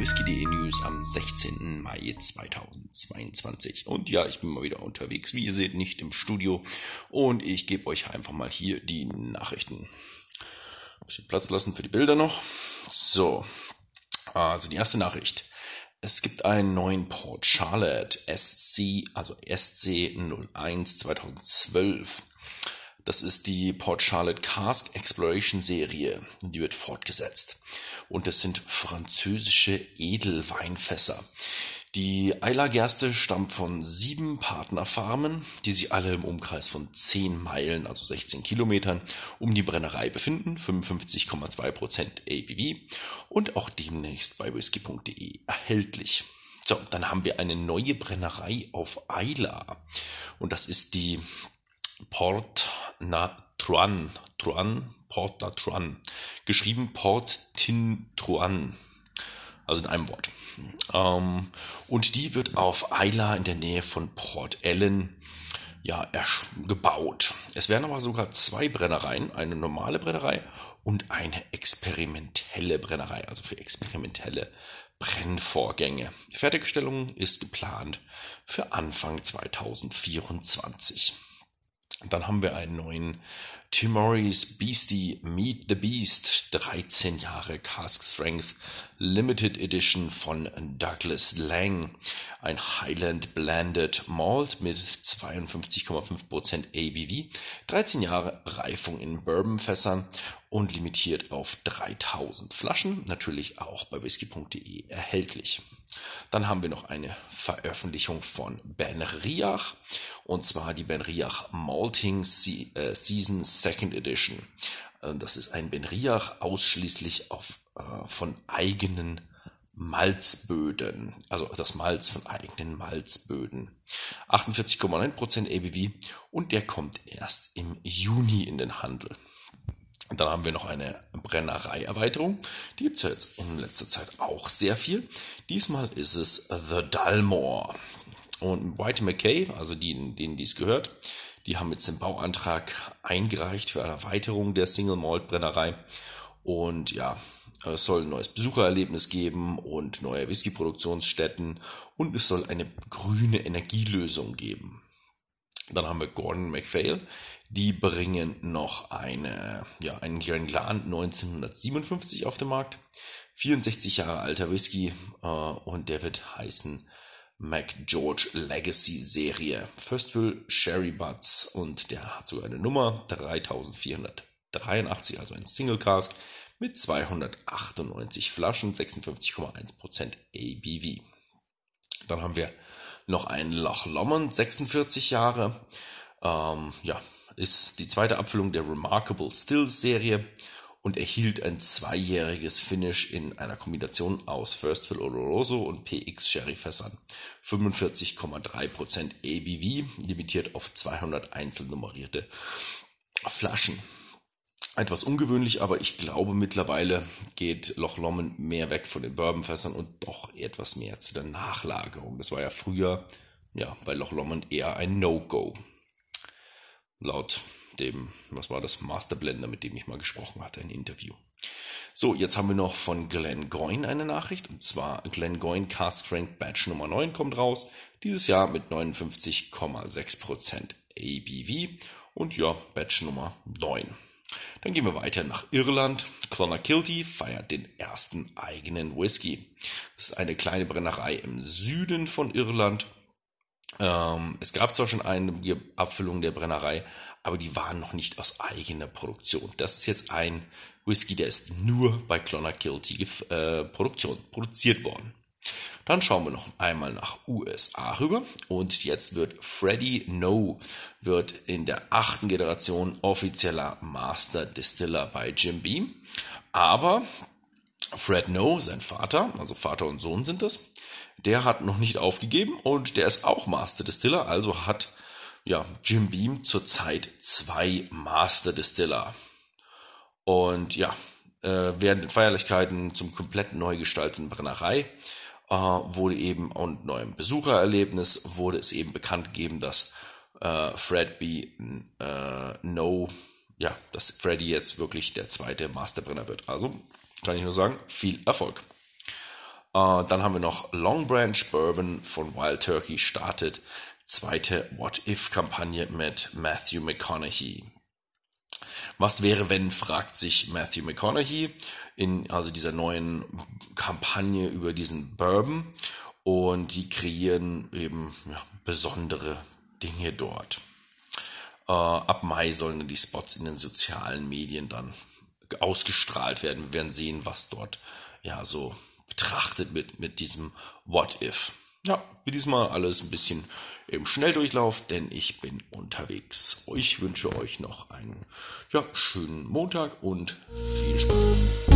Whisky.de News am 16. Mai 2022. Und ja, ich bin mal wieder unterwegs, wie ihr seht, nicht im Studio. Und ich gebe euch einfach mal hier die Nachrichten. Ein bisschen Platz lassen für die Bilder noch. So, also die erste Nachricht. Es gibt einen neuen Port Charlotte SC, also SC01 2012. Das ist die Port Charlotte Cask Exploration Serie. Die wird fortgesetzt. Und das sind französische Edelweinfässer. Die Eiler-Gerste stammt von sieben Partnerfarmen, die sich alle im Umkreis von 10 Meilen, also 16 Kilometern, um die Brennerei befinden, 55,2% ABV und auch demnächst bei whisky.de erhältlich. So, dann haben wir eine neue Brennerei auf Eiler und das ist die Port Natruan, Truan, Port Natruan, geschrieben Port Tin Truan, also in einem Wort. Ähm, und die wird auf Eila in der Nähe von Port Ellen ja, gebaut. Es werden aber sogar zwei Brennereien, eine normale Brennerei und eine experimentelle Brennerei, also für experimentelle Brennvorgänge. Die Fertigstellung ist geplant für Anfang 2024. Dann haben wir einen neuen Timorese Beastie Meet the Beast 13 Jahre Cask Strength Limited Edition von Douglas Lang. Ein Highland Blended Malt mit 52,5% ABV. 13 Jahre Reifung in Bourbonfässern und limitiert auf 3000 Flaschen. Natürlich auch bei whisky.de erhältlich. Dann haben wir noch eine Veröffentlichung von Ben Riach und zwar die Ben Riach Malting äh, Season Second Edition. Äh, das ist ein Ben Riach ausschließlich auf, äh, von eigenen Malzböden, also das Malz von eigenen Malzböden. 48,9% ABV und der kommt erst im Juni in den Handel. Dann haben wir noch eine Brennerei-Erweiterung. Die gibt es ja jetzt in letzter Zeit auch sehr viel. Diesmal ist es The Dalmore. Und White McKay, also die, denen dies gehört, die haben jetzt den Bauantrag eingereicht für eine Erweiterung der Single Malt Brennerei. Und ja, es soll ein neues Besuchererlebnis geben und neue Whisky-Produktionsstätten und es soll eine grüne Energielösung geben. Dann haben wir Gordon MacPhail. Die bringen noch eine, ja, einen Glenn 1957 auf den Markt. 64 Jahre alter Whisky äh, und der wird heißen Mac George Legacy Serie. First Fill Sherry Butts und der hat sogar eine Nummer 3483, also ein Single Cask mit 298 Flaschen, 56,1% ABV. Dann haben wir noch ein Loch Lomond, 46 Jahre. Ähm, ja, ist die zweite Abfüllung der Remarkable Stills Serie und erhielt ein zweijähriges Finish in einer Kombination aus First Fill Oloroso und PX Sherry Fässern. 45,3% ABV, limitiert auf 200 einzelnummerierte Flaschen. Etwas ungewöhnlich, aber ich glaube mittlerweile geht Loch Lomond mehr weg von den Bourbonfässern und doch etwas mehr zu der Nachlagerung. Das war ja früher ja, bei Loch Lomond eher ein No-Go. Laut dem, was war das, Masterblender, mit dem ich mal gesprochen hatte, ein Interview. So, jetzt haben wir noch von Glenn Goyne eine Nachricht. Und zwar Glenn Goyne Cast Strength Batch Nummer 9 kommt raus. Dieses Jahr mit 59,6% ABV. Und ja, Batch Nummer 9. Dann gehen wir weiter nach Irland. Clonakilty feiert den ersten eigenen Whisky. Das ist eine kleine Brennerei im Süden von Irland. Ähm, es gab zwar schon eine Abfüllung der Brennerei, aber die waren noch nicht aus eigener Produktion. Das ist jetzt ein Whisky, der ist nur bei Clonakilty äh, Produktion produziert worden. Dann schauen wir noch einmal nach USA rüber und jetzt wird Freddy No wird in der achten Generation offizieller Master Distiller bei Jim Beam. Aber Fred No, sein Vater, also Vater und Sohn sind das, der hat noch nicht aufgegeben und der ist auch Master Distiller, also hat ja Jim Beam zurzeit zwei Master Distiller. Und ja, äh, während den Feierlichkeiten zum komplett neu gestalteten Brennerei äh, wurde eben und neuem Besuchererlebnis wurde es eben bekannt gegeben, dass äh, Fred B. Äh, No, ja, dass Freddy jetzt wirklich der zweite Masterbrenner wird. Also kann ich nur sagen, viel Erfolg. Äh, dann haben wir noch Long Branch Bourbon von Wild Turkey startet. Zweite What-If-Kampagne mit Matthew McConaughey. Was wäre, wenn, fragt sich Matthew McConaughey in also dieser neuen Kampagne über diesen Bourbon. Und die kreieren eben ja, besondere Dinge dort. Äh, ab Mai sollen die Spots in den sozialen Medien dann ausgestrahlt werden. Wir werden sehen, was dort ja so betrachtet mit, mit diesem What If. Ja, wie diesmal alles ein bisschen im Schnelldurchlauf, denn ich bin unterwegs. Ich wünsche euch noch einen ja, schönen Montag und viel Spaß.